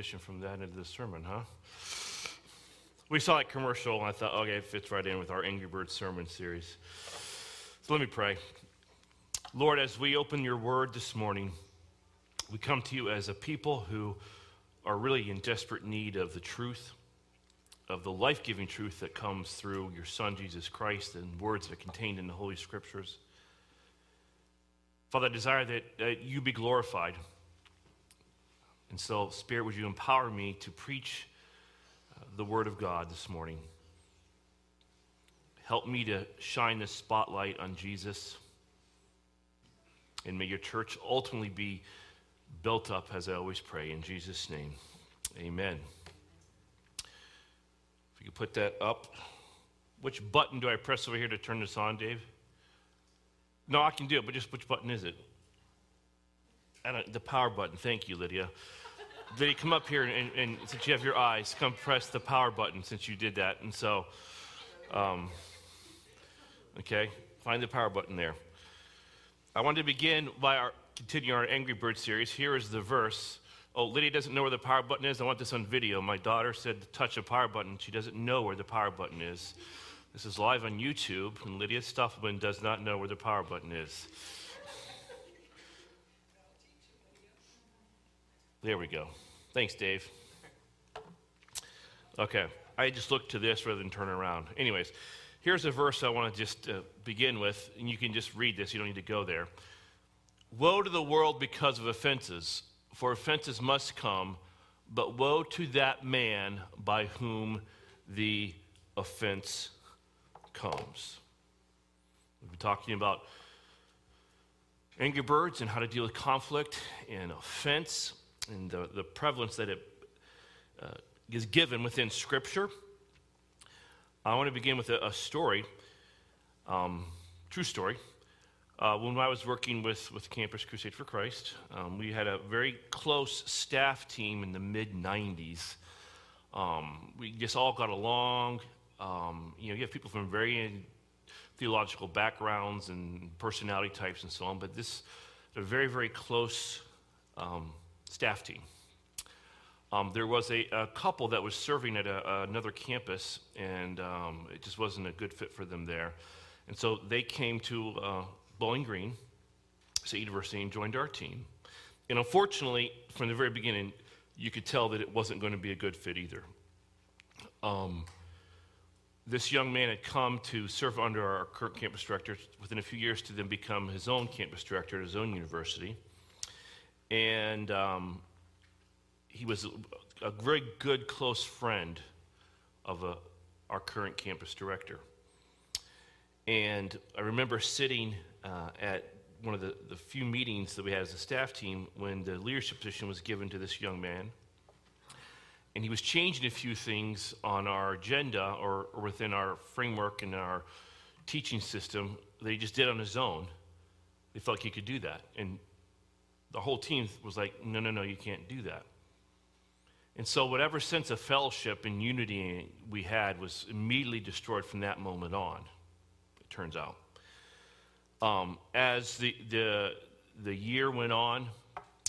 transition from that into the sermon, huh? We saw that commercial, and I thought, okay, it fits right in with our Angry Bird sermon series. So let me pray. Lord, as we open your word this morning, we come to you as a people who are really in desperate need of the truth, of the life giving truth that comes through your Son, Jesus Christ, and words that are contained in the Holy Scriptures. Father, I desire that, that you be glorified. And so, Spirit, would you empower me to preach uh, the Word of God this morning? Help me to shine the spotlight on Jesus. And may your church ultimately be built up as I always pray. In Jesus' name, amen. If you could put that up. Which button do I press over here to turn this on, Dave? No, I can do it, but just which button is it? the power button. Thank you, Lydia. Lydia, come up here and, and, since you have your eyes, come press the power button since you did that. And so, um, okay, find the power button there. I wanted to begin by our continue our Angry Bird series. Here is the verse. Oh, Lydia doesn't know where the power button is. I want this on video. My daughter said to touch a power button. She doesn't know where the power button is. This is live on YouTube, and Lydia Stuffman does not know where the power button is. There we go. Thanks, Dave. Okay, I just looked to this rather than turn around. Anyways, here's a verse I want to just uh, begin with, and you can just read this. You don't need to go there. Woe to the world because of offenses, for offenses must come, but woe to that man by whom the offense comes. We've been talking about angry birds and how to deal with conflict and offense and the, the prevalence that it uh, is given within Scripture. I want to begin with a, a story, um, true story. Uh, when I was working with, with Campus Crusade for Christ, um, we had a very close staff team in the mid 90s. Um, we just all got along. Um, you know, you have people from varying theological backgrounds and personality types and so on, but this a very, very close um, staff team. Um, there was a, a, couple that was serving at a, another campus, and um, it just wasn't a good fit for them there. And so they came to uh, Bowling Green State University and joined our team. And unfortunately, from the very beginning, you could tell that it wasn't going to be a good fit either. Um, this young man had come to serve under our current campus director within a few years to then become his own campus director at his own university. And um, he was a, very good, close friend of a, our current campus director. And I remember sitting uh, at one of the, the few meetings that we had as a staff team when the leadership position was given to this young man. And he was changing a few things on our agenda or, or within our framework and our teaching system that he just did on his own. They felt like he could do that. And the whole team was like, no, no, no, you can't do that. And so, whatever sense of fellowship and unity we had was immediately destroyed from that moment on, it turns out. Um, as the, the, the year went on,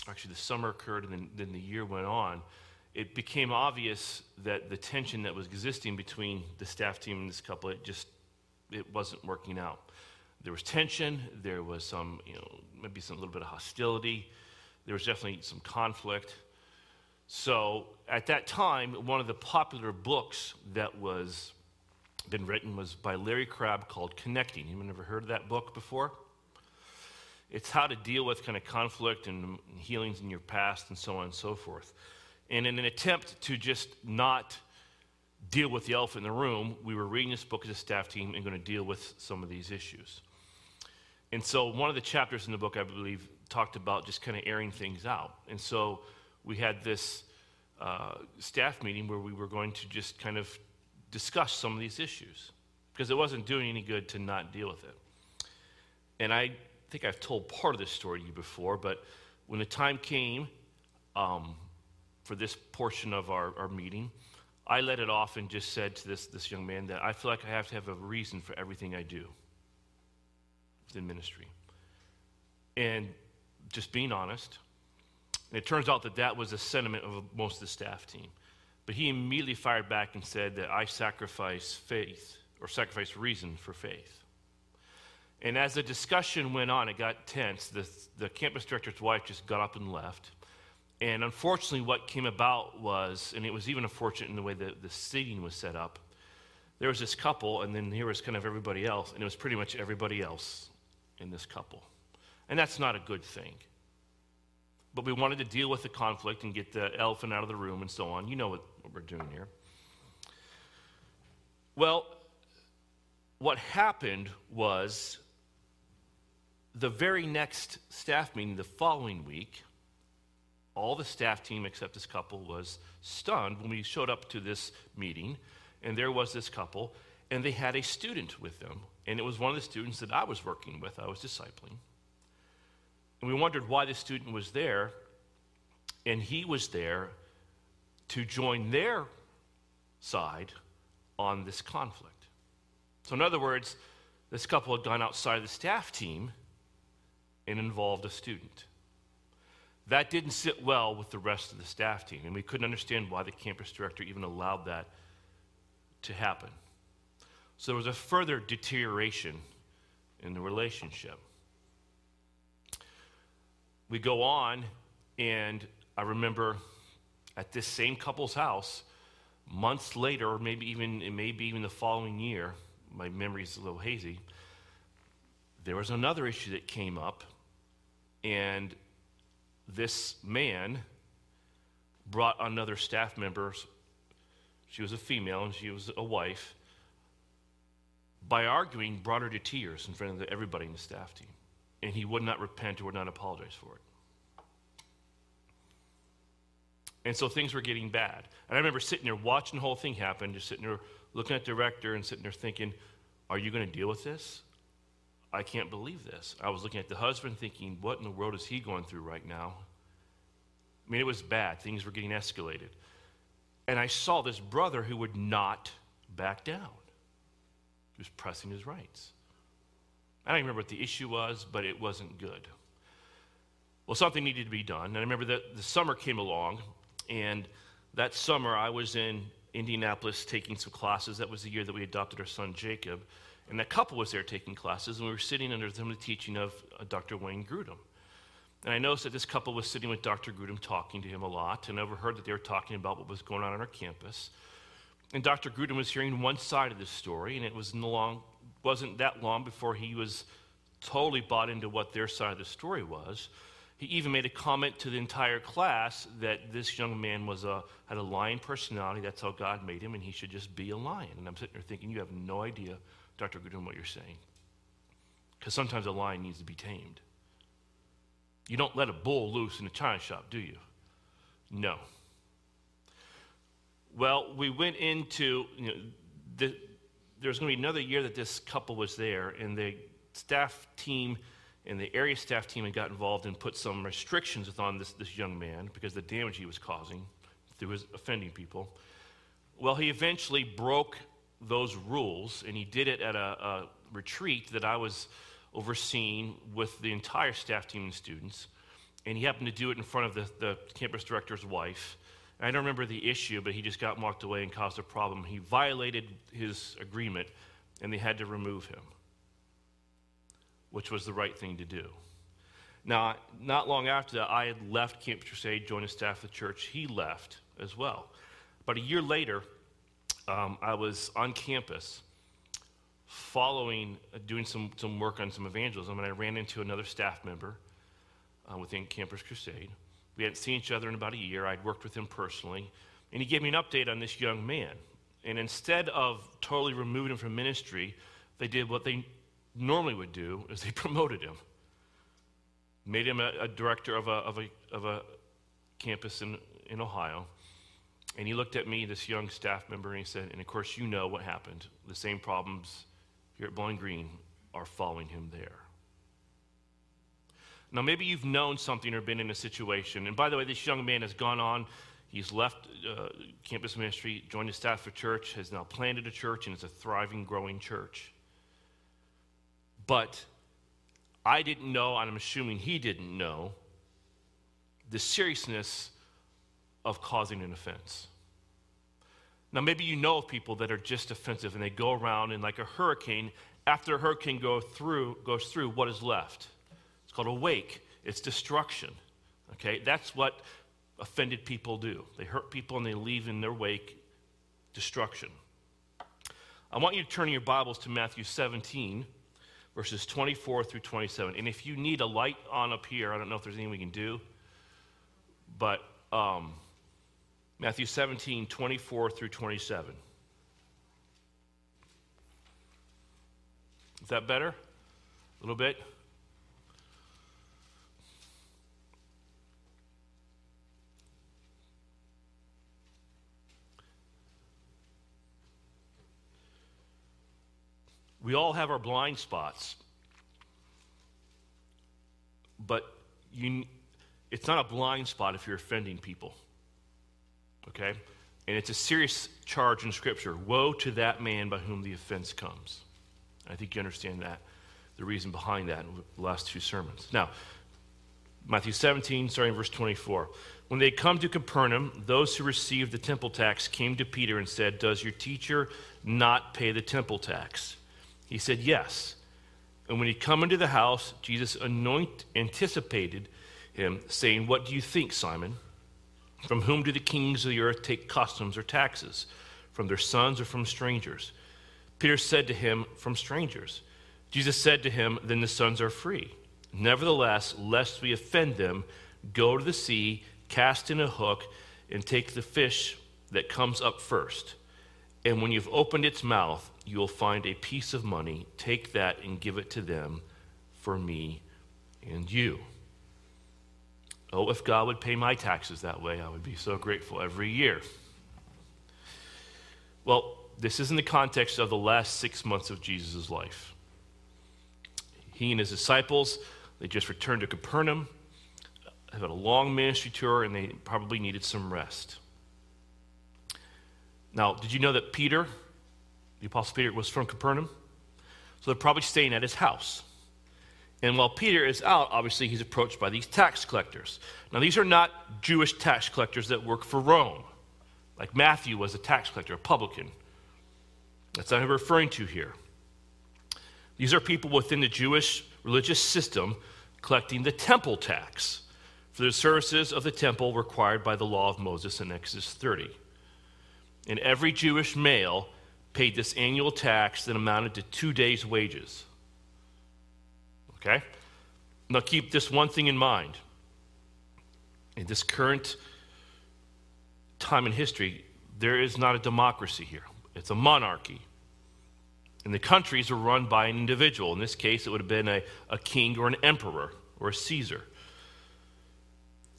actually, the summer occurred and then, then the year went on, it became obvious that the tension that was existing between the staff team and this couple, it just it wasn't working out. There was tension, there was some, you know, maybe some little bit of hostility, there was definitely some conflict. So at that time, one of the popular books that was been written was by Larry Crabb called Connecting. Anyone ever heard of that book before? It's how to deal with kind of conflict and healings in your past and so on and so forth. And in an attempt to just not deal with the elephant in the room, we were reading this book as a staff team and going to deal with some of these issues. And so one of the chapters in the book, I believe, talked about just kind of airing things out. And so we had this uh, staff meeting where we were going to just kind of discuss some of these issues because it wasn't doing any good to not deal with it. And I think I've told part of this story to you before, but when the time came um, for this portion of our, our meeting, I let it off and just said to this, this young man that I feel like I have to have a reason for everything I do within ministry. And just being honest, it turns out that that was the sentiment of most of the staff team. But he immediately fired back and said that I sacrifice faith or sacrifice reason for faith. And as the discussion went on, it got tense. The, the campus director's wife just got up and left. And unfortunately, what came about was, and it was even unfortunate in the way that the seating was set up, there was this couple, and then here was kind of everybody else, and it was pretty much everybody else in this couple. And that's not a good thing. But we wanted to deal with the conflict and get the elephant out of the room and so on. You know what, what we're doing here. Well, what happened was the very next staff meeting the following week, all the staff team except this couple was stunned when we showed up to this meeting, and there was this couple, and they had a student with them. And it was one of the students that I was working with, I was discipling. And we wondered why the student was there, and he was there to join their side on this conflict. So, in other words, this couple had gone outside of the staff team and involved a student. That didn't sit well with the rest of the staff team, and we couldn't understand why the campus director even allowed that to happen. So there was a further deterioration in the relationship we go on, and I remember at this same couple's house, months later, or maybe even maybe even the following year, my memory's a little hazy. There was another issue that came up, and this man brought another staff member. She was a female and she was a wife. By arguing, brought her to tears in front of everybody in the staff team and he would not repent or would not apologize for it. And so things were getting bad. And I remember sitting there watching the whole thing happen, just sitting there looking at the director and sitting there thinking, Are you going to deal with this? I can't believe this. I was looking at the husband thinking, What in the world is he going through right now? I mean, it was bad. Things were getting escalated. And I saw this brother who would not back down, was pressing his rights. I don't remember what the issue was, but it wasn't good. Well, something needed to be done. And I remember that the summer came along, and that summer I was in Indianapolis taking some classes. That was the year that we adopted our son Jacob. And that couple was there taking classes, and we were sitting under the teaching of uh, Dr. Wayne Grudem. And I noticed that this couple was sitting with Dr. Grudem talking to him a lot, and overheard that they were talking about what was going on on our campus. And Dr. Grudem was hearing one side of the story, and it was long, wasn't that long before he was totally bought into what their side of the story was. He even made a comment to the entire class that this young man was a, had a lion personality. That's how God made him, and he should just be a lion. And I'm sitting there thinking, you have no idea, Dr. Grudem, what you're saying. Because sometimes a lion needs to be tamed. You don't let a bull loose in a china shop, do you? No. Well, we went into, you know, the, there was going to be another year that this couple was there, and the staff team and the area staff team had got involved and put some restrictions on this, this young man because the damage he was causing through his offending people. Well, he eventually broke those rules, and he did it at a, a retreat that I was overseeing with the entire staff team and students. And he happened to do it in front of the, the campus director's wife. I don't remember the issue, but he just got walked away and caused a problem. He violated his agreement, and they had to remove him, which was the right thing to do. Now, not long after that, I had left Camp Crusade, joined the staff of the church. He left as well. But a year later, um, I was on campus following, uh, doing some, some work on some evangelism, and I ran into another staff member uh, within Campus Crusade. We hadn't seen each other in about a year. I'd worked with him personally. And he gave me an update on this young man. And instead of totally removing him from ministry, they did what they normally would do is they promoted him. Made him a, a director of a, of, a, of a campus in, in Ohio. And he looked at me, this young staff member, and he said, And of course, you know what happened. The same problems here at Bowling Green are following him there. Now, maybe you've known something or been in a situation. And by the way, this young man has gone on. He's left uh, campus ministry, joined the staff of church, has now planted a church, and it's a thriving, growing church. But I didn't know, and I'm assuming he didn't know, the seriousness of causing an offense. Now, maybe you know of people that are just offensive and they go around and, like a hurricane, after a hurricane go through, goes through, what is left? It's called a wake, it's destruction. Okay, that's what offended people do. They hurt people and they leave in their wake destruction. I want you to turn your Bibles to Matthew 17, verses 24 through 27. And if you need a light on up here, I don't know if there's anything we can do, but um, Matthew 17, 24 through 27. Is that better? A little bit? We all have our blind spots. But you, it's not a blind spot if you're offending people. Okay? And it's a serious charge in Scripture. Woe to that man by whom the offense comes. I think you understand that, the reason behind that in the last two sermons. Now, Matthew 17, starting verse 24. When they come to Capernaum, those who received the temple tax came to Peter and said, Does your teacher not pay the temple tax? He said, Yes. And when he come into the house, Jesus anoint, anticipated him, saying, What do you think, Simon? From whom do the kings of the earth take customs or taxes? From their sons or from strangers? Peter said to him, From strangers. Jesus said to him, Then the sons are free. Nevertheless, lest we offend them, go to the sea, cast in a hook, and take the fish that comes up first. And when you've opened its mouth, you will find a piece of money. Take that and give it to them for me and you. Oh, if God would pay my taxes that way, I would be so grateful every year. Well, this is in the context of the last six months of Jesus' life. He and his disciples, they just returned to Capernaum, have had a long ministry tour, and they probably needed some rest. Now, did you know that Peter, the Apostle Peter, was from Capernaum? So they're probably staying at his house. And while Peter is out, obviously he's approached by these tax collectors. Now, these are not Jewish tax collectors that work for Rome, like Matthew was a tax collector, a publican. That's not what I'm referring to here. These are people within the Jewish religious system collecting the temple tax for the services of the temple required by the law of Moses in Exodus 30. And every Jewish male paid this annual tax that amounted to two days' wages. Okay? Now keep this one thing in mind. In this current time in history, there is not a democracy here, it's a monarchy. And the countries are run by an individual. In this case, it would have been a, a king or an emperor or a Caesar.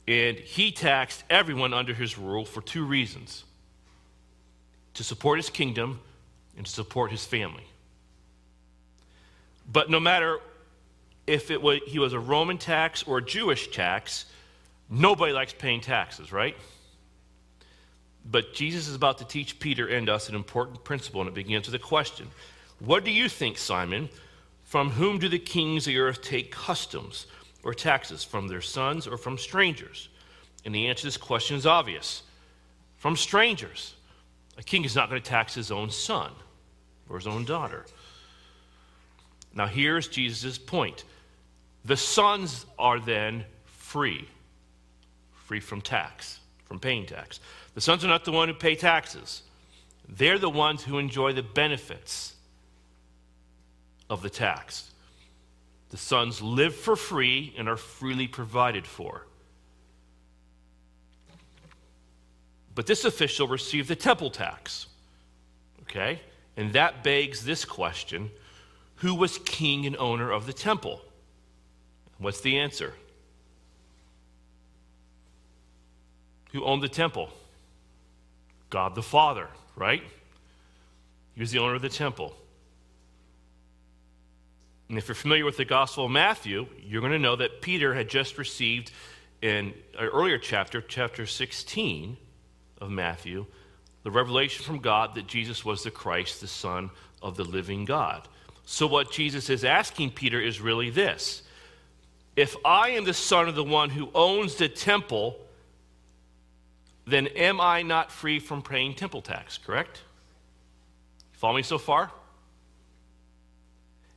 And he taxed everyone under his rule for two reasons to support his kingdom and support his family. But no matter if it was, he was a Roman tax or a Jewish tax, nobody likes paying taxes, right? But Jesus is about to teach Peter and us an important principle, and it begins with a question What do you think, Simon? From whom do the kings of the earth take customs or taxes? From their sons or from strangers? And the answer to this question is obvious from strangers. A king is not going to tax his own son or his own daughter. Now, here's Jesus' point the sons are then free, free from tax, from paying tax. The sons are not the one who pay taxes, they're the ones who enjoy the benefits of the tax. The sons live for free and are freely provided for. But this official received the temple tax. Okay? And that begs this question Who was king and owner of the temple? What's the answer? Who owned the temple? God the Father, right? He was the owner of the temple. And if you're familiar with the Gospel of Matthew, you're going to know that Peter had just received in an earlier chapter, chapter 16, of Matthew, the revelation from God that Jesus was the Christ, the Son of the living God. So, what Jesus is asking Peter is really this If I am the son of the one who owns the temple, then am I not free from paying temple tax, correct? Follow me so far?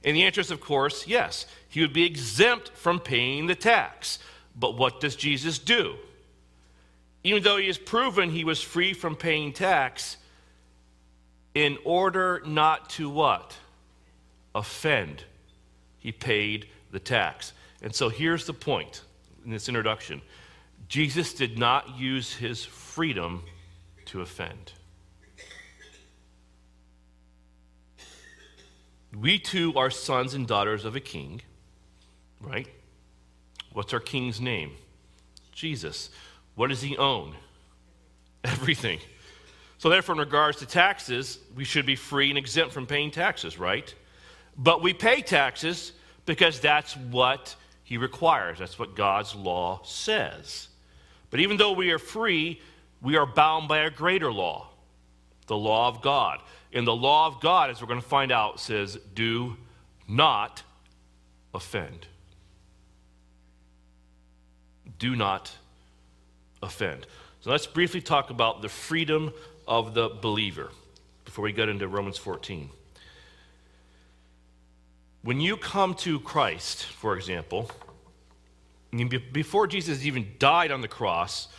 And the answer is, of course, yes. He would be exempt from paying the tax. But what does Jesus do? Even though he has proven he was free from paying tax, in order not to what? Offend, he paid the tax. And so here's the point in this introduction Jesus did not use his freedom to offend. We too are sons and daughters of a king, right? What's our king's name? Jesus. What does he own? Everything. So, therefore, in regards to taxes, we should be free and exempt from paying taxes, right? But we pay taxes because that's what he requires. That's what God's law says. But even though we are free, we are bound by a greater law, the law of God. And the law of God, as we're going to find out, says, do not offend. Do not offend. So let's briefly talk about the freedom of the believer before we get into Romans 14. When you come to Christ, for example, before Jesus even died on the cross,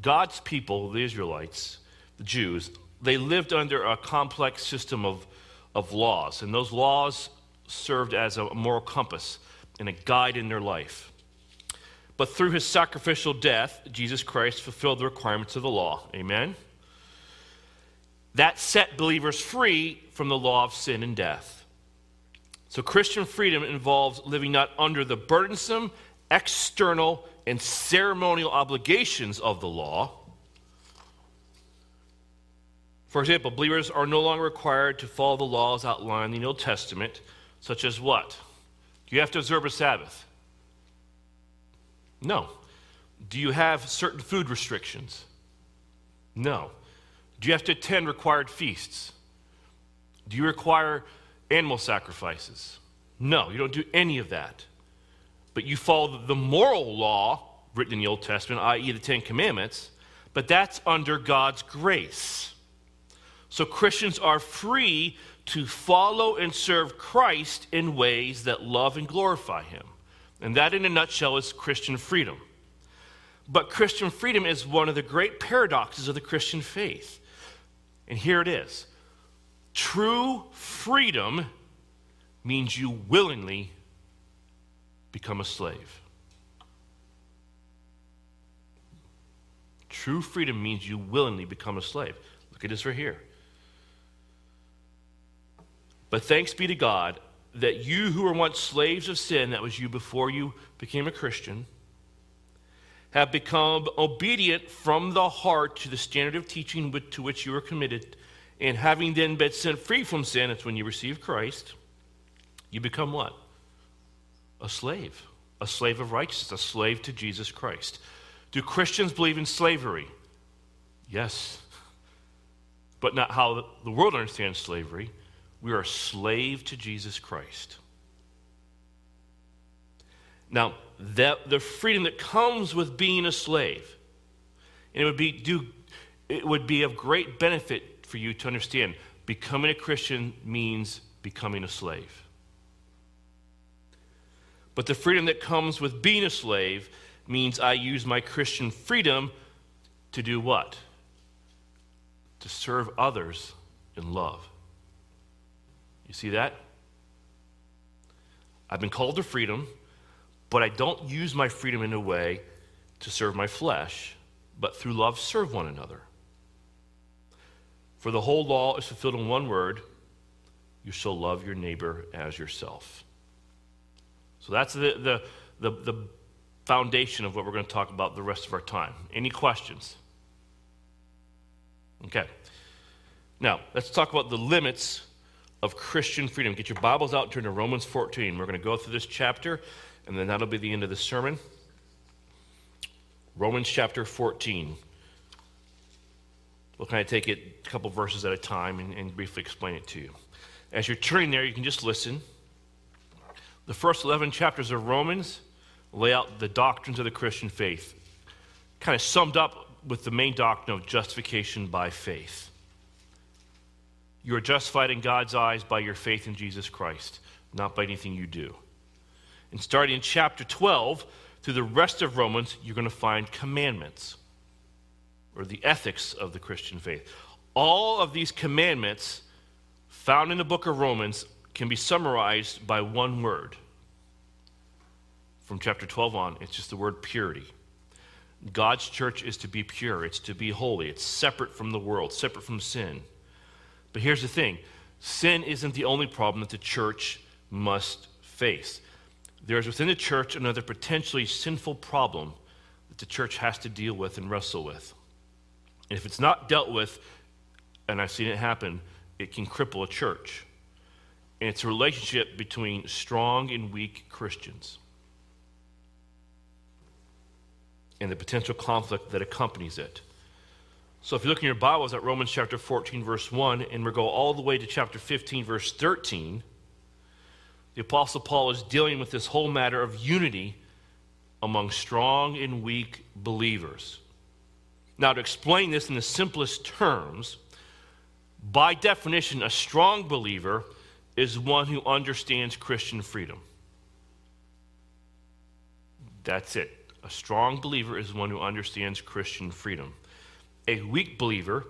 God's people, the Israelites, the Jews, they lived under a complex system of, of laws, and those laws served as a moral compass and a guide in their life. But through his sacrificial death, Jesus Christ fulfilled the requirements of the law. Amen? That set believers free from the law of sin and death. So, Christian freedom involves living not under the burdensome, external, and ceremonial obligations of the law. For example, believers are no longer required to follow the laws outlined in the Old Testament, such as what? You have to observe a Sabbath? No. Do you have certain food restrictions? No. Do you have to attend required feasts? Do you require animal sacrifices? No, you don't do any of that. But you follow the moral law written in the Old Testament, i.e., the Ten Commandments, but that's under God's grace. So Christians are free to follow and serve Christ in ways that love and glorify Him. And that, in a nutshell, is Christian freedom. But Christian freedom is one of the great paradoxes of the Christian faith. And here it is true freedom means you willingly become a slave. True freedom means you willingly become a slave. Look at this right here. But thanks be to God that you who were once slaves of sin, that was you before you became a Christian, have become obedient from the heart to the standard of teaching to which you were committed. And having then been set free from sin, that's when you receive Christ, you become what? A slave. A slave of righteousness, a slave to Jesus Christ. Do Christians believe in slavery? Yes. But not how the world understands slavery. We are a slave to Jesus Christ. Now, that, the freedom that comes with being a slave, and it would be do, it would be of great benefit for you to understand. Becoming a Christian means becoming a slave. But the freedom that comes with being a slave means I use my Christian freedom to do what? To serve others in love. You see that? I've been called to freedom, but I don't use my freedom in a way to serve my flesh, but through love serve one another. For the whole law is fulfilled in one word you shall love your neighbor as yourself. So that's the, the, the, the foundation of what we're going to talk about the rest of our time. Any questions? Okay. Now, let's talk about the limits of Christian freedom. Get your Bibles out, turn to Romans 14. We're going to go through this chapter, and then that'll be the end of the sermon. Romans chapter 14. We'll kind of take it a couple verses at a time and, and briefly explain it to you. As you're turning there, you can just listen. The first 11 chapters of Romans lay out the doctrines of the Christian faith, kind of summed up with the main doctrine of justification by faith. You are justified in God's eyes by your faith in Jesus Christ, not by anything you do. And starting in chapter 12, through the rest of Romans, you're going to find commandments or the ethics of the Christian faith. All of these commandments found in the book of Romans can be summarized by one word. From chapter 12 on, it's just the word purity. God's church is to be pure, it's to be holy, it's separate from the world, separate from sin. But here's the thing sin isn't the only problem that the church must face. There is within the church another potentially sinful problem that the church has to deal with and wrestle with. And if it's not dealt with, and I've seen it happen, it can cripple a church. And it's a relationship between strong and weak Christians and the potential conflict that accompanies it. So if you look in your Bibles at Romans chapter 14, verse 1, and we go all the way to chapter 15, verse 13, the Apostle Paul is dealing with this whole matter of unity among strong and weak believers. Now, to explain this in the simplest terms, by definition, a strong believer is one who understands Christian freedom. That's it. A strong believer is one who understands Christian freedom. A weak believer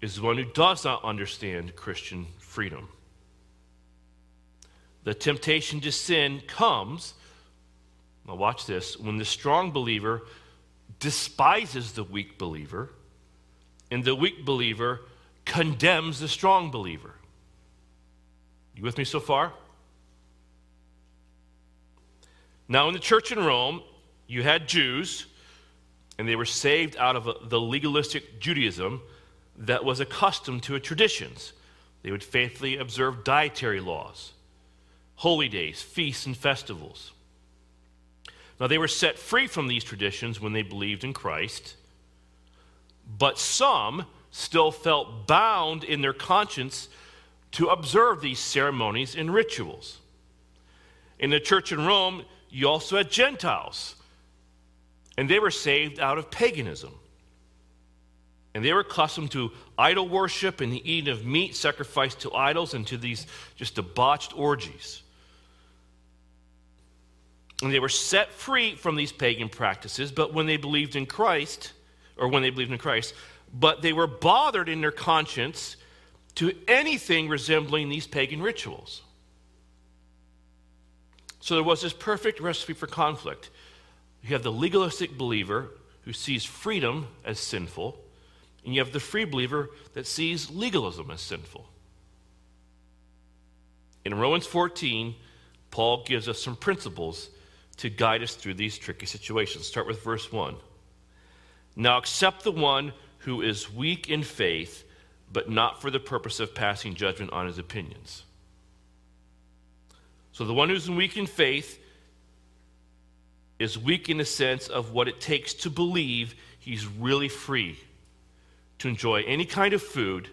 is one who does not understand Christian freedom. The temptation to sin comes, now watch this, when the strong believer despises the weak believer, and the weak believer condemns the strong believer. You with me so far? Now, in the church in Rome, you had Jews, and they were saved out of the legalistic Judaism that was accustomed to traditions. They would faithfully observe dietary laws, holy days, feasts, and festivals. Now, they were set free from these traditions when they believed in Christ, but some still felt bound in their conscience to observe these ceremonies and rituals. In the church in Rome, you also had Gentiles, and they were saved out of paganism. And they were accustomed to idol worship and the eating of meat sacrificed to idols and to these just debauched orgies. And they were set free from these pagan practices, but when they believed in Christ, or when they believed in Christ, but they were bothered in their conscience to anything resembling these pagan rituals. So there was this perfect recipe for conflict. You have the legalistic believer who sees freedom as sinful, and you have the free believer that sees legalism as sinful. In Romans 14, Paul gives us some principles to guide us through these tricky situations. Start with verse 1. Now accept the one who is weak in faith, but not for the purpose of passing judgment on his opinions. So the one who's weak in faith is weak in the sense of what it takes to believe he's really free to enjoy any kind of food,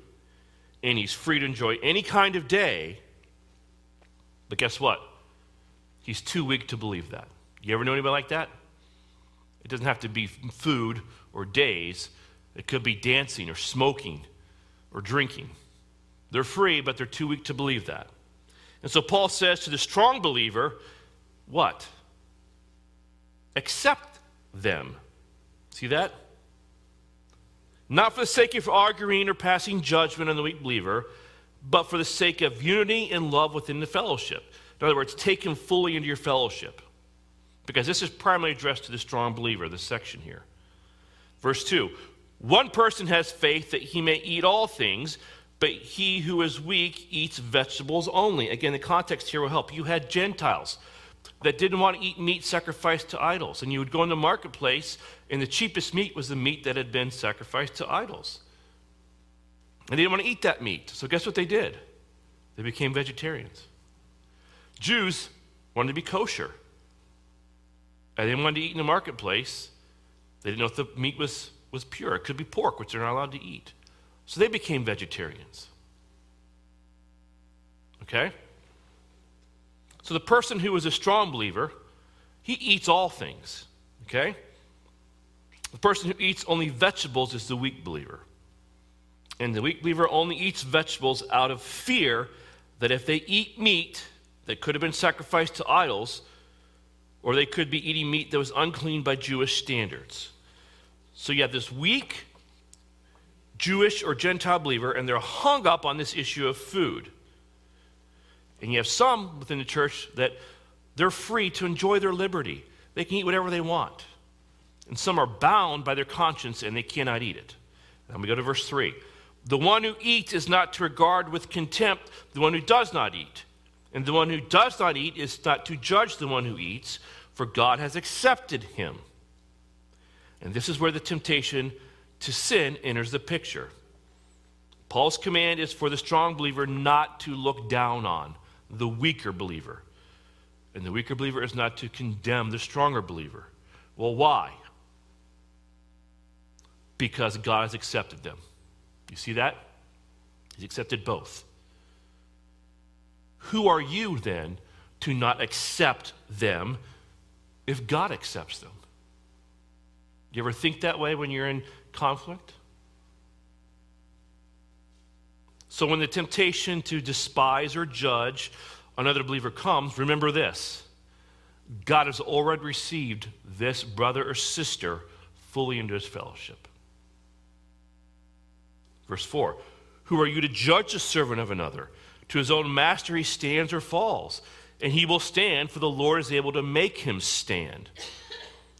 and he's free to enjoy any kind of day. But guess what? He's too weak to believe that. You ever know anybody like that? It doesn't have to be food or days, it could be dancing or smoking or drinking. They're free, but they're too weak to believe that. And so Paul says to the strong believer, what? Accept them. See that? Not for the sake of arguing or passing judgment on the weak believer, but for the sake of unity and love within the fellowship. In other words, take him fully into your fellowship. Because this is primarily addressed to the strong believer, this section here. Verse 2 One person has faith that he may eat all things, but he who is weak eats vegetables only. Again, the context here will help. You had Gentiles that didn't want to eat meat sacrificed to idols. And you would go in the marketplace, and the cheapest meat was the meat that had been sacrificed to idols. And they didn't want to eat that meat. So, guess what they did? They became vegetarians. Jews wanted to be kosher. And they wanted to eat in the marketplace. They didn't know if the meat was, was pure. It could be pork, which they're not allowed to eat. So they became vegetarians. Okay? So the person who is a strong believer he eats all things. Okay? The person who eats only vegetables is the weak believer. And the weak believer only eats vegetables out of fear that if they eat meat that could have been sacrificed to idols, or they could be eating meat that was unclean by Jewish standards. So you have this weak Jewish or Gentile believer, and they're hung up on this issue of food. And you have some within the church that they're free to enjoy their liberty. They can eat whatever they want. And some are bound by their conscience and they cannot eat it. And we go to verse 3. The one who eats is not to regard with contempt the one who does not eat. And the one who does not eat is not to judge the one who eats, for God has accepted him. And this is where the temptation to sin enters the picture. Paul's command is for the strong believer not to look down on the weaker believer. And the weaker believer is not to condemn the stronger believer. Well, why? Because God has accepted them. You see that? He's accepted both. Who are you then to not accept them if God accepts them? You ever think that way when you're in conflict? So when the temptation to despise or judge another believer comes, remember this God has already received this brother or sister fully into his fellowship. Verse 4 Who are you to judge the servant of another? To his own master he stands or falls, and he will stand, for the Lord is able to make him stand.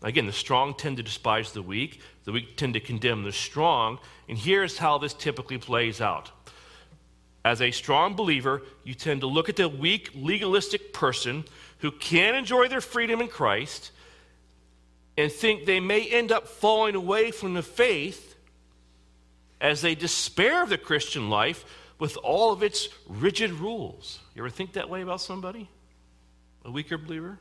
Again, the strong tend to despise the weak, the weak tend to condemn the strong, and here's how this typically plays out. As a strong believer, you tend to look at the weak, legalistic person who can enjoy their freedom in Christ and think they may end up falling away from the faith as they despair of the Christian life with all of its rigid rules. You ever think that way about somebody? A weaker believer?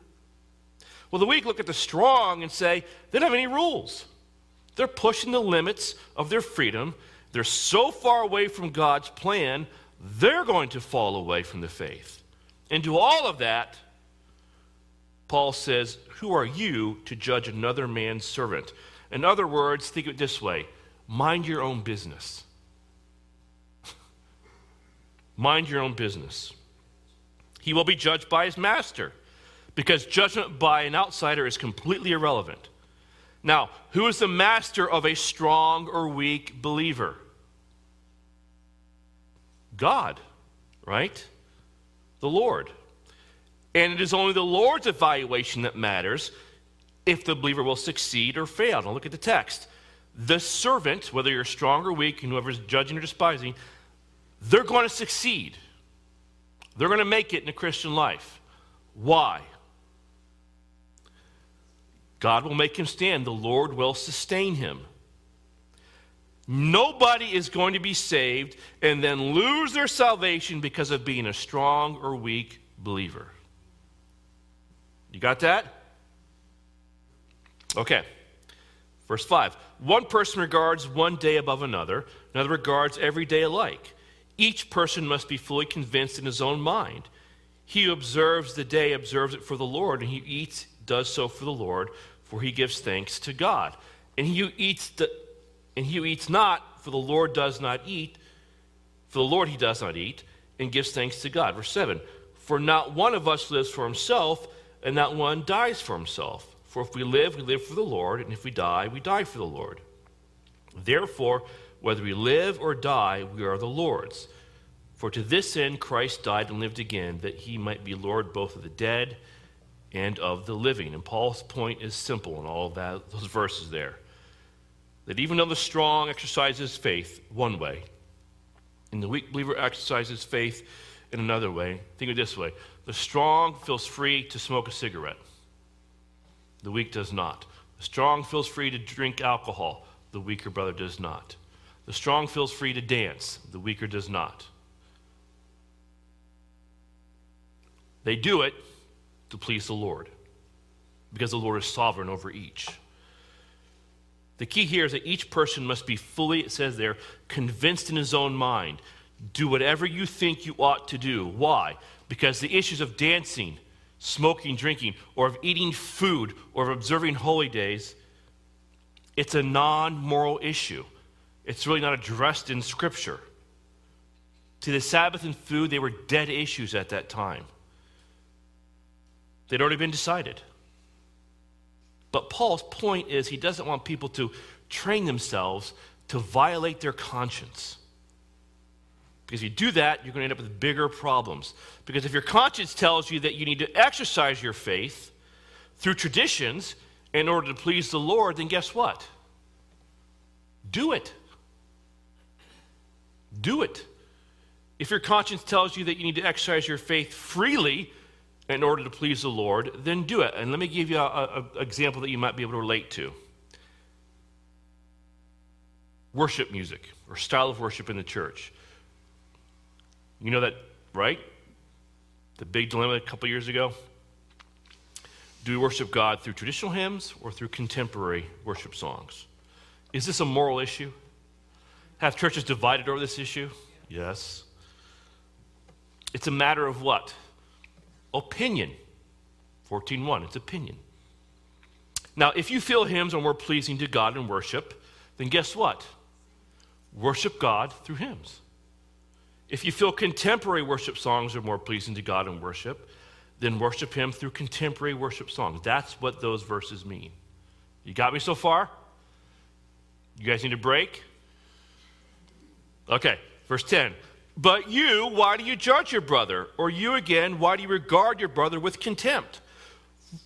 Well, the weak look at the strong and say, they don't have any rules. They're pushing the limits of their freedom. They're so far away from God's plan they're going to fall away from the faith. And to all of that, Paul says, Who are you to judge another man's servant? In other words, think of it this way mind your own business. mind your own business. He will be judged by his master because judgment by an outsider is completely irrelevant. Now, who is the master of a strong or weak believer? God, right? The Lord. And it is only the Lord's evaluation that matters if the believer will succeed or fail. Now look at the text. The servant, whether you're strong or weak, and whoever's judging or despising, they're going to succeed. They're going to make it in the Christian life. Why? God will make him stand. The Lord will sustain him. Nobody is going to be saved and then lose their salvation because of being a strong or weak believer. You got that? Okay. Verse 5 One person regards one day above another, another regards every day alike. Each person must be fully convinced in his own mind. He who observes the day observes it for the Lord, and he eats does so for the Lord, for he gives thanks to God. And he who eats the and he who eats not, for the Lord does not eat, for the Lord he does not eat, and gives thanks to God. Verse 7 For not one of us lives for himself, and not one dies for himself. For if we live, we live for the Lord, and if we die, we die for the Lord. Therefore, whether we live or die, we are the Lord's. For to this end Christ died and lived again, that he might be Lord both of the dead and of the living. And Paul's point is simple in all that, those verses there that even though the strong exercises faith one way, and the weak believer exercises faith in another way, think of it this way the strong feels free to smoke a cigarette, the weak does not. The strong feels free to drink alcohol, the weaker brother does not. The strong feels free to dance, the weaker does not. They do it to please the Lord because the Lord is sovereign over each. The key here is that each person must be fully, it says there, convinced in his own mind. Do whatever you think you ought to do. Why? Because the issues of dancing, smoking, drinking, or of eating food, or of observing holy days, it's a non moral issue. It's really not addressed in Scripture. See, the Sabbath and food, they were dead issues at that time. They'd already been decided. But Paul's point is he doesn't want people to train themselves to violate their conscience. Because if you do that, you're going to end up with bigger problems. Because if your conscience tells you that you need to exercise your faith through traditions in order to please the Lord, then guess what? Do it. Do it. If your conscience tells you that you need to exercise your faith freely in order to please the Lord, then do it. And let me give you an example that you might be able to relate to worship music or style of worship in the church. You know that, right? The big dilemma a couple years ago? Do we worship God through traditional hymns or through contemporary worship songs? Is this a moral issue? Have churches divided over this issue? Yes. It's a matter of what? Opinion. 14.1, it's opinion. Now, if you feel hymns are more pleasing to God in worship, then guess what? Worship God through hymns. If you feel contemporary worship songs are more pleasing to God in worship, then worship Him through contemporary worship songs. That's what those verses mean. You got me so far? You guys need a break? Okay, verse 10. But you, why do you judge your brother? Or you again, why do you regard your brother with contempt?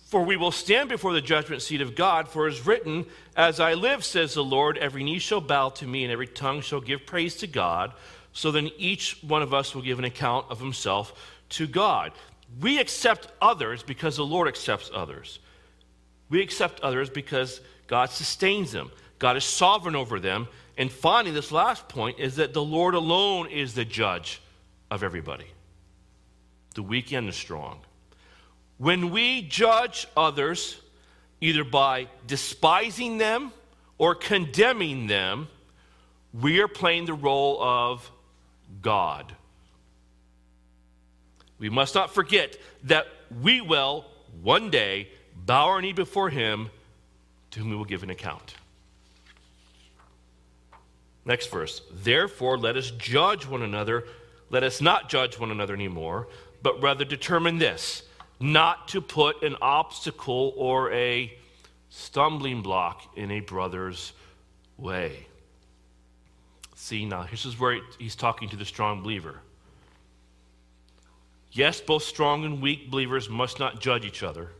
For we will stand before the judgment seat of God, for it is written, As I live, says the Lord, every knee shall bow to me, and every tongue shall give praise to God. So then each one of us will give an account of himself to God. We accept others because the Lord accepts others. We accept others because God sustains them, God is sovereign over them. And finally, this last point is that the Lord alone is the judge of everybody, the weak and the strong. When we judge others, either by despising them or condemning them, we are playing the role of God. We must not forget that we will one day bow our knee before Him to whom we will give an account. Next verse. Therefore, let us judge one another. Let us not judge one another anymore, but rather determine this not to put an obstacle or a stumbling block in a brother's way. See, now, this is where he's talking to the strong believer. Yes, both strong and weak believers must not judge each other.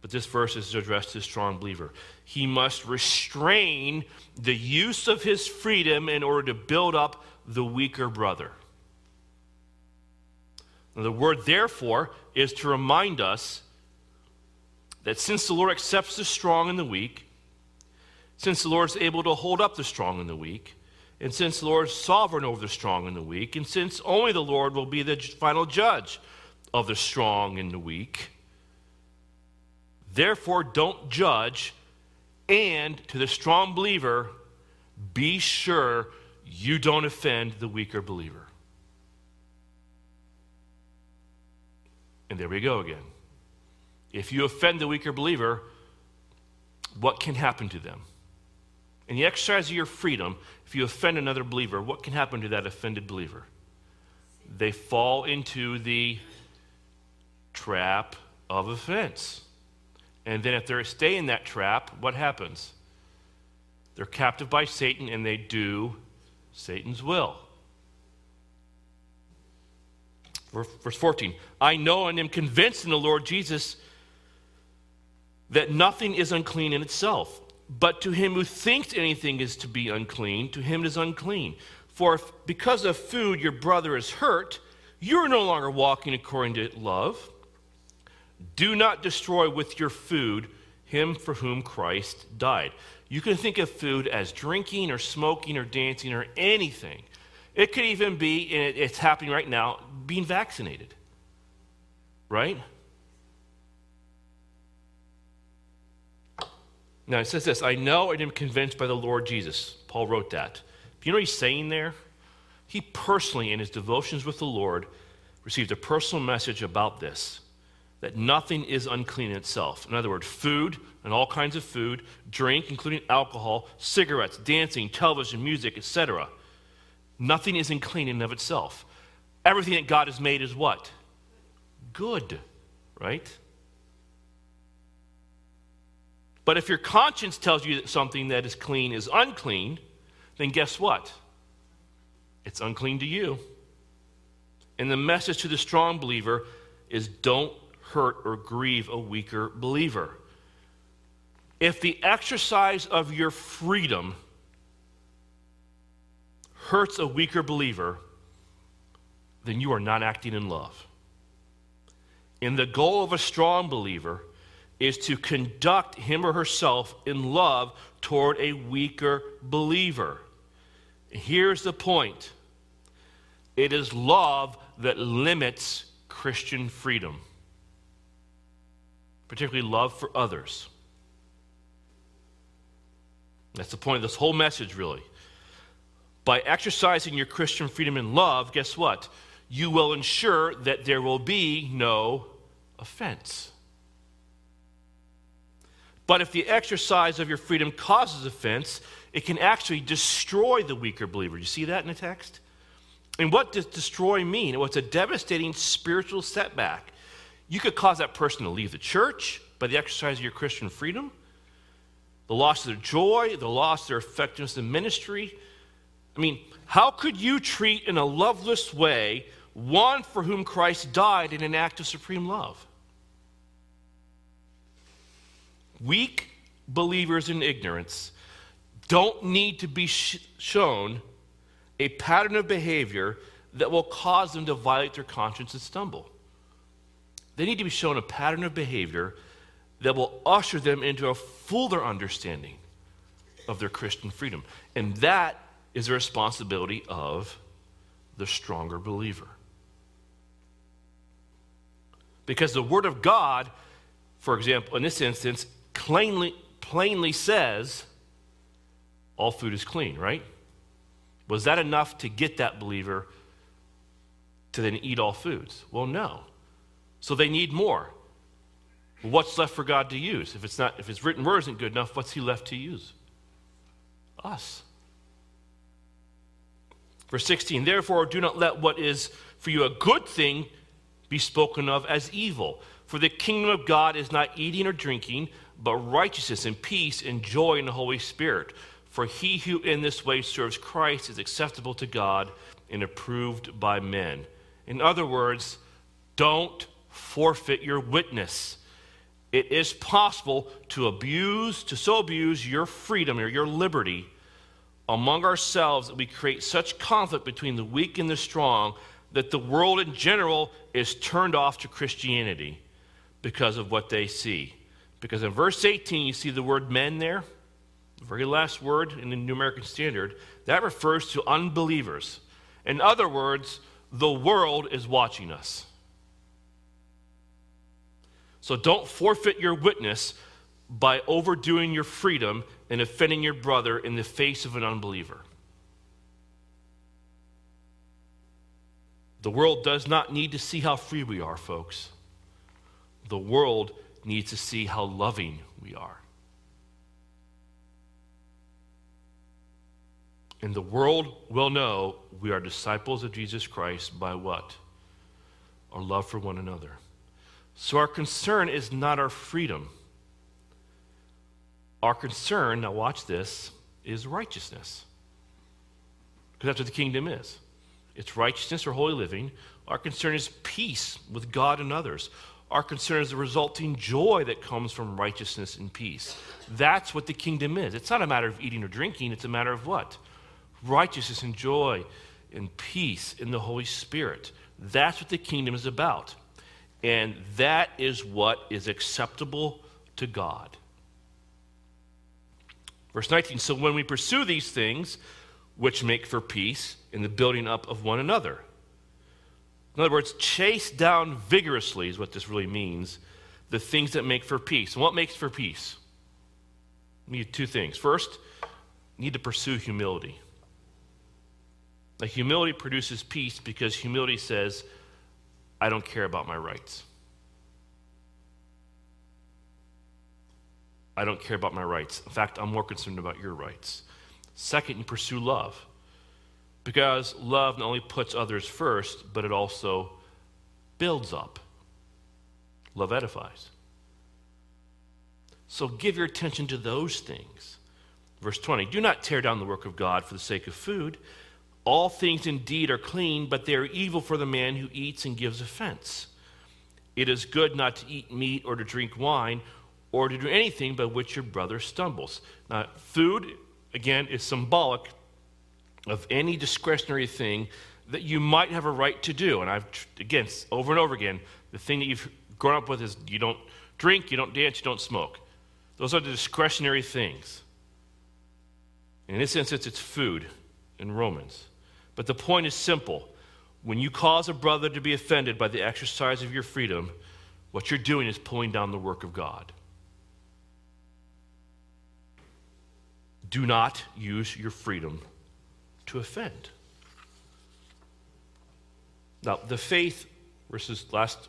But this verse is addressed to the strong believer. He must restrain the use of his freedom in order to build up the weaker brother. Now, the word therefore is to remind us that since the Lord accepts the strong and the weak, since the Lord is able to hold up the strong and the weak, and since the Lord is sovereign over the strong and the weak, and since only the Lord will be the final judge of the strong and the weak, therefore don't judge, and to the strong believer, be sure you don't offend the weaker believer. And there we go again. If you offend the weaker believer, what can happen to them? In the exercise of your freedom, if you offend another believer, what can happen to that offended believer? They fall into the trap of offense. And then if they stay in that trap, what happens? They're captive by Satan and they do Satan's will. Verse 14 I know and am convinced in the Lord Jesus that nothing is unclean in itself but to him who thinks anything is to be unclean, to him it is unclean. For if because of food your brother is hurt, you're no longer walking according to love. Do not destroy with your food him for whom Christ died. You can think of food as drinking or smoking or dancing or anything. It could even be, and it's happening right now, being vaccinated. Right? Now it says this I know and am convinced by the Lord Jesus. Paul wrote that. Do you know what he's saying there? He personally, in his devotions with the Lord, received a personal message about this that nothing is unclean in itself. In other words, food and all kinds of food, drink, including alcohol, cigarettes, dancing, television, music, etc. Nothing is unclean in and of itself. Everything that God has made is what? Good, right? But if your conscience tells you that something that is clean is unclean, then guess what? It's unclean to you. And the message to the strong believer is don't hurt or grieve a weaker believer. If the exercise of your freedom hurts a weaker believer, then you are not acting in love. And the goal of a strong believer is to conduct him or herself in love toward a weaker believer. Here's the point it is love that limits Christian freedom, particularly love for others. That's the point of this whole message, really. By exercising your Christian freedom in love, guess what? You will ensure that there will be no offense. But if the exercise of your freedom causes offense, it can actually destroy the weaker believer. You see that in the text? And what does destroy mean? It's a devastating spiritual setback. You could cause that person to leave the church by the exercise of your Christian freedom, the loss of their joy, the loss of their effectiveness in ministry. I mean, how could you treat in a loveless way one for whom Christ died in an act of supreme love? Weak believers in ignorance don't need to be sh- shown a pattern of behavior that will cause them to violate their conscience and stumble. They need to be shown a pattern of behavior that will usher them into a fuller understanding of their Christian freedom. And that is the responsibility of the stronger believer. Because the Word of God, for example, in this instance, plainly, plainly says all food is clean, right? Was that enough to get that believer to then eat all foods? Well, no. So they need more. what's left for God to use? If it's not, if his written word isn't good enough, what's he left to use? Us. Verse 16, therefore do not let what is for you a good thing be spoken of as evil. For the kingdom of God is not eating or drinking, but righteousness and peace and joy in the Holy Spirit. For he who in this way serves Christ is acceptable to God and approved by men. In other words, don't forfeit your witness. It is possible to abuse, to so abuse your freedom or your liberty among ourselves that we create such conflict between the weak and the strong that the world in general is turned off to Christianity because of what they see. Because in verse 18, you see the word men there the very last word in the New American Standard, that refers to unbelievers. In other words, the world is watching us. So don't forfeit your witness by overdoing your freedom and offending your brother in the face of an unbeliever. The world does not need to see how free we are, folks. The world needs to see how loving we are. And the world will know we are disciples of Jesus Christ by what? Our love for one another. So our concern is not our freedom. Our concern, now watch this, is righteousness. Because that's what the kingdom is it's righteousness or holy living. Our concern is peace with God and others. Our concern is the resulting joy that comes from righteousness and peace. That's what the kingdom is. It's not a matter of eating or drinking, it's a matter of what? righteousness and joy and peace in the Holy Spirit. That's what the kingdom is about. And that is what is acceptable to God. Verse 19 So when we pursue these things, which make for peace in the building up of one another. In other words, chase down vigorously is what this really means the things that make for peace. And what makes for peace? We need two things. First, need to pursue humility. Now, humility produces peace because humility says, I don't care about my rights. I don't care about my rights. In fact, I'm more concerned about your rights. Second, you pursue love. Because love not only puts others first, but it also builds up. Love edifies. So give your attention to those things. Verse 20 Do not tear down the work of God for the sake of food. All things indeed are clean, but they are evil for the man who eats and gives offense. It is good not to eat meat or to drink wine or to do anything by which your brother stumbles. Now, food, again, is symbolic of any discretionary thing that you might have a right to do. And I've, again, over and over again, the thing that you've grown up with is you don't drink, you don't dance, you don't smoke. Those are the discretionary things. In this instance, it's food in Romans. But the point is simple. When you cause a brother to be offended by the exercise of your freedom, what you're doing is pulling down the work of God. Do not use your freedom to offend. Now, the faith, verses last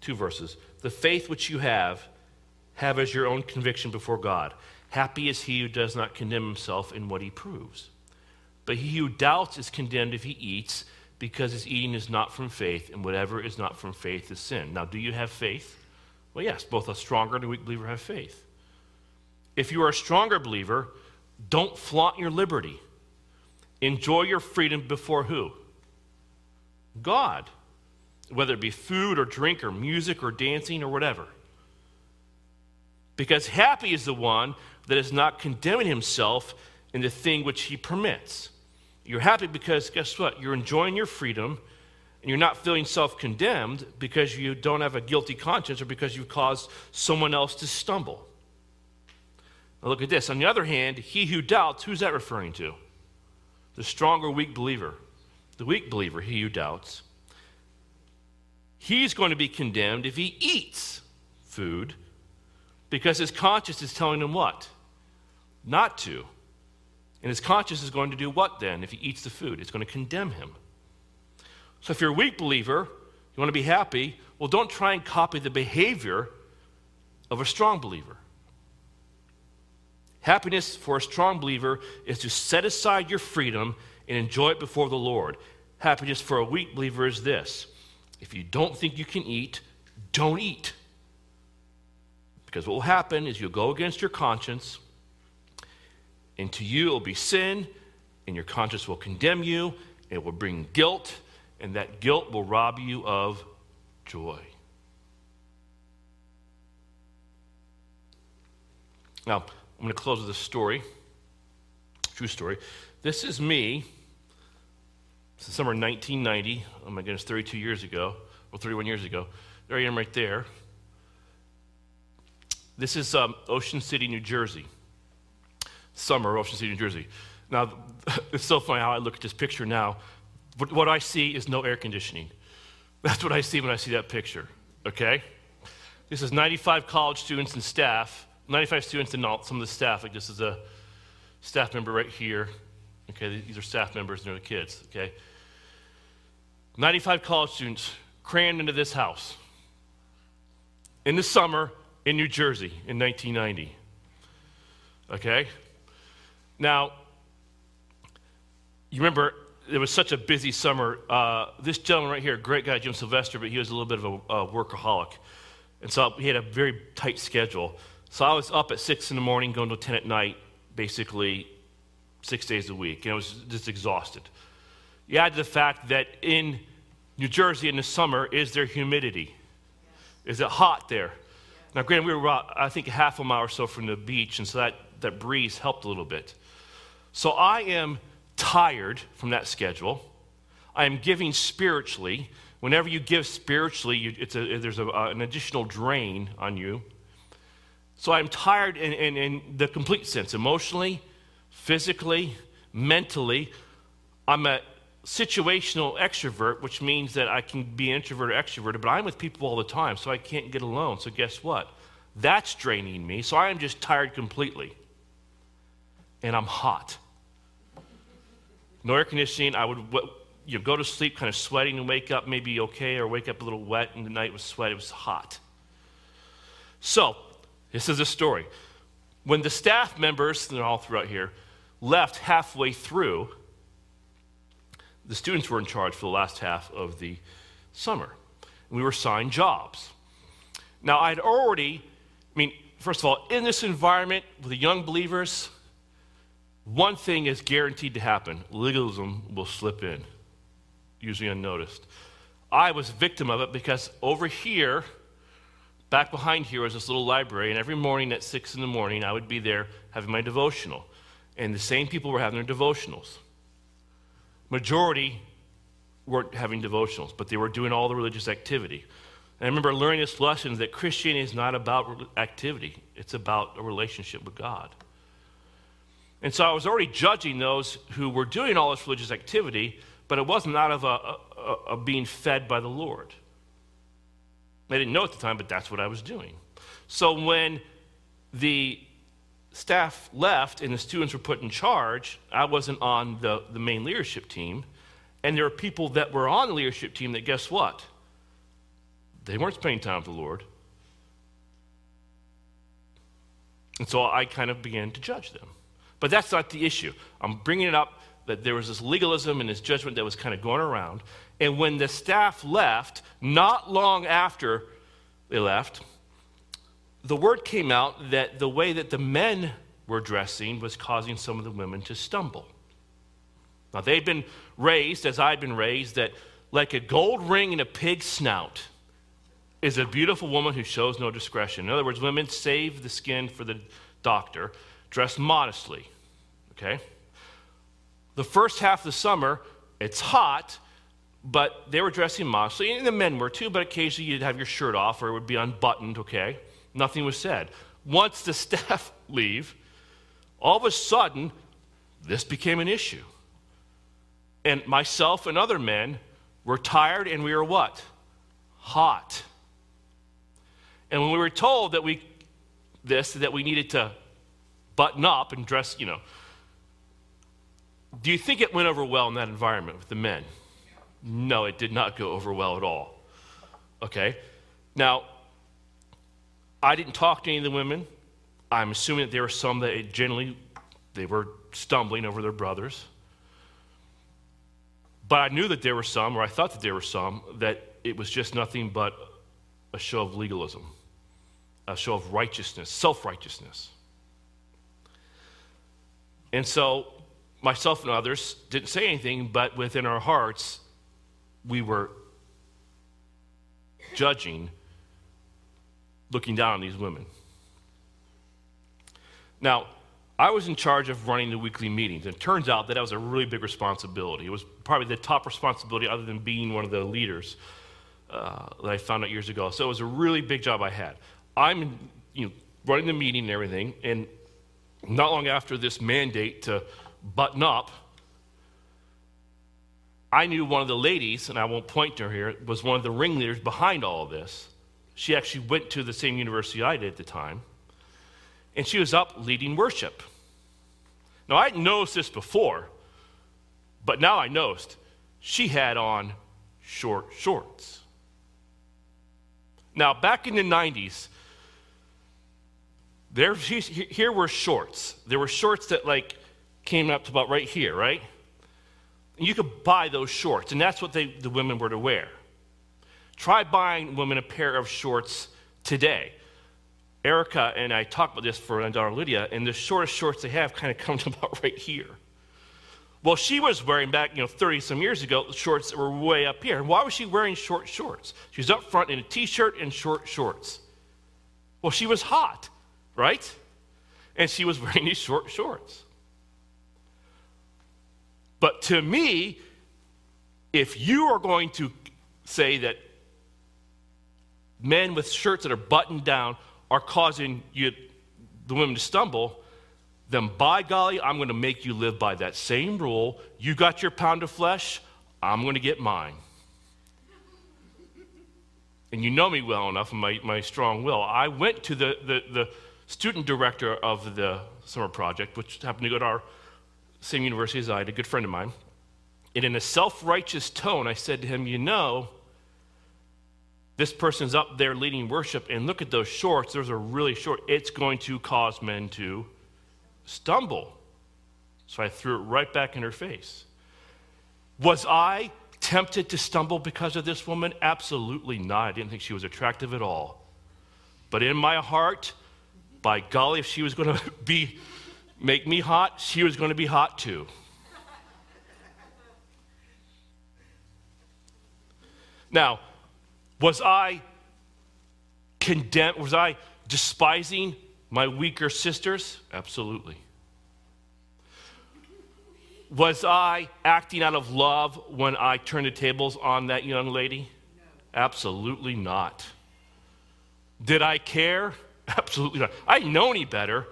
two verses, the faith which you have, have as your own conviction before God. Happy is he who does not condemn himself in what he proves. But he who doubts is condemned if he eats, because his eating is not from faith, and whatever is not from faith is sin. Now, do you have faith? Well, yes, both a stronger and a weak believer have faith. If you are a stronger believer, don't flaunt your liberty. Enjoy your freedom before who? God. Whether it be food or drink or music or dancing or whatever. Because happy is the one that is not condemning himself in the thing which he permits. You're happy because, guess what? You're enjoying your freedom and you're not feeling self condemned because you don't have a guilty conscience or because you've caused someone else to stumble. Now look at this. On the other hand, he who doubts, who's that referring to? The strong or weak believer. The weak believer, he who doubts. He's going to be condemned if he eats food because his conscience is telling him what? Not to. And his conscience is going to do what then if he eats the food? It's going to condemn him. So if you're a weak believer, you want to be happy, well, don't try and copy the behavior of a strong believer. Happiness for a strong believer is to set aside your freedom and enjoy it before the Lord. Happiness for a weak believer is this if you don't think you can eat, don't eat. Because what will happen is you'll go against your conscience, and to you it will be sin, and your conscience will condemn you, it will bring guilt, and that guilt will rob you of joy. Now, I'm going to close with a story, true story. This is me. It's summer 1990. Oh my goodness, 32 years ago, or 31 years ago. There I am right there. This is um, Ocean City, New Jersey. Summer, Ocean City, New Jersey. Now, it's so funny how I look at this picture now. What I see is no air conditioning. That's what I see when I see that picture, okay? This is 95 college students and staff 95 students and all, some of the staff, like this is a staff member right here. Okay, these are staff members and they're the kids, okay? 95 college students crammed into this house in the summer in New Jersey in 1990. Okay? Now, you remember it was such a busy summer. Uh, this gentleman right here, great guy, Jim Sylvester, but he was a little bit of a, a workaholic. And so he had a very tight schedule. So I was up at 6 in the morning, going to 10 at night, basically six days a week, and I was just exhausted. You add to the fact that in New Jersey in the summer, is there humidity? Is it hot there? Now, granted, we were about, I think, half a mile or so from the beach, and so that, that breeze helped a little bit. So I am tired from that schedule. I am giving spiritually. Whenever you give spiritually, you, a, there's a, an additional drain on you. So I'm tired in, in, in, the complete sense emotionally, physically, mentally. I'm a situational extrovert, which means that I can be introverted or extroverted, but I'm with people all the time, so I can't get alone. So guess what? That's draining me. So I am just tired completely. And I'm hot. No air conditioning. I would you know, go to sleep kind of sweating and wake up maybe okay, or wake up a little wet and the night was sweat. It was hot. So, this is a story. When the staff members, they're all throughout here, left halfway through, the students were in charge for the last half of the summer. and We were assigned jobs. Now, I'd already, I mean, first of all, in this environment with the young believers, one thing is guaranteed to happen legalism will slip in, usually unnoticed. I was victim of it because over here, back behind here, was this little library, and every morning at 6 in the morning, I would be there having my devotional. And the same people were having their devotionals. Majority weren't having devotionals, but they were doing all the religious activity. And I remember learning this lesson that Christianity is not about activity, it's about a relationship with God. And so I was already judging those who were doing all this religious activity, but it wasn't out of a, a, a being fed by the Lord. I didn't know at the time, but that's what I was doing. So when the staff left and the students were put in charge, I wasn't on the, the main leadership team. And there were people that were on the leadership team that, guess what? They weren't spending time with the Lord. And so I kind of began to judge them. But that's not the issue. I'm bringing it up that there was this legalism and this judgment that was kind of going around. And when the staff left, not long after they left, the word came out that the way that the men were dressing was causing some of the women to stumble. Now, they'd been raised, as I'd been raised, that like a gold ring in a pig's snout is a beautiful woman who shows no discretion. In other words, women save the skin for the doctor, dress modestly. Okay? The first half of the summer, it's hot, but they were dressing modestly, and the men were too, but occasionally you'd have your shirt off or it would be unbuttoned, okay? Nothing was said. Once the staff leave, all of a sudden, this became an issue. And myself and other men were tired and we were what? Hot. And when we were told that we this that we needed to button up and dress, you know, do you think it went over well in that environment with the men? No, it did not go over well at all. Okay? Now, I didn't talk to any of the women. I'm assuming that there were some that generally they were stumbling over their brothers. But I knew that there were some, or I thought that there were some, that it was just nothing but a show of legalism, a show of righteousness, self righteousness. And so, myself and others didn't say anything, but within our hearts, we were judging looking down on these women. Now, I was in charge of running the weekly meetings, and it turns out that that was a really big responsibility. It was probably the top responsibility, other than being one of the leaders, uh, that I found out years ago. So it was a really big job I had. I'm, you know, running the meeting and everything, and not long after this mandate to button up, I knew one of the ladies, and I won't point to her here, was one of the ringleaders behind all of this. She actually went to the same university I did at the time. And she was up leading worship. Now, I hadn't noticed this before, but now I noticed she had on short shorts. Now, back in the 90s, there, here were shorts. There were shorts that like came up to about right here, right? And you could buy those shorts, and that's what they, the women were to wear. Try buying women a pair of shorts today. Erica and I talked about this for daughter Lydia, and the shortest shorts they have kind of come to about right here. Well, she was wearing back, you know, 30 some years ago, shorts that were way up here. Why was she wearing short shorts? She was up front in a t shirt and short shorts. Well, she was hot, right? And she was wearing these short shorts. But to me, if you are going to say that men with shirts that are buttoned down are causing you, the women to stumble, then by golly, I'm going to make you live by that same rule. You got your pound of flesh, I'm going to get mine. And you know me well enough, my, my strong will. I went to the, the, the student director of the summer project, which happened to go to our same university as I, a good friend of mine. And in a self righteous tone, I said to him, You know, this person's up there leading worship, and look at those shorts. Those are really short. It's going to cause men to stumble. So I threw it right back in her face. Was I tempted to stumble because of this woman? Absolutely not. I didn't think she was attractive at all. But in my heart, by golly, if she was going to be make me hot, she was going to be hot too. Now, was I condemned? Was I despising my weaker sisters? Absolutely. Was I acting out of love when I turned the tables on that young lady? No. Absolutely not. Did I care? Absolutely not. I didn't know any better,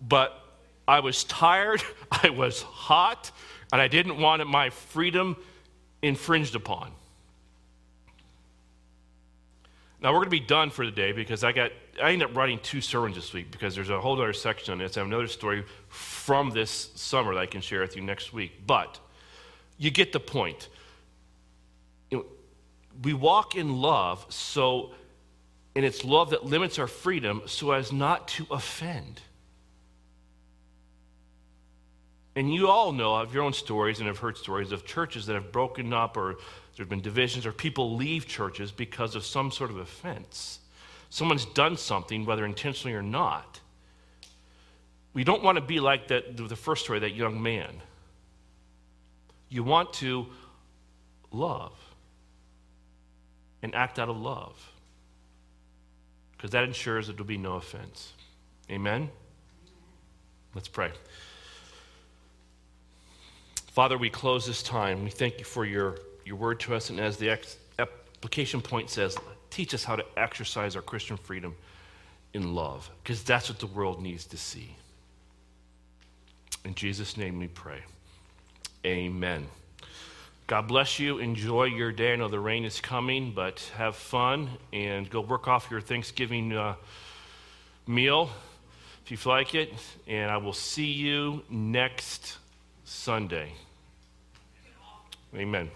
but I was tired, I was hot, and I didn't want my freedom infringed upon. Now we're going to be done for the day because I got I ended up writing two sermons this week because there's a whole other section on this. I have another story from this summer that I can share with you next week. But you get the point. You know, we walk in love, so and it's love that limits our freedom so as not to offend. And you all know of your own stories and have heard stories of churches that have broken up or there have been divisions or people leave churches because of some sort of offense. Someone's done something, whether intentionally or not. We don't want to be like that, the first story, that young man. You want to love and act out of love because that ensures that there will be no offense. Amen? Let's pray. Father, we close this time. We thank you for your your word to us. And as the application point says, teach us how to exercise our Christian freedom in love, because that's what the world needs to see. In Jesus' name we pray. Amen. God bless you. Enjoy your day. I know the rain is coming, but have fun and go work off your Thanksgiving uh, meal if you like it. And I will see you next Sunday. Amen.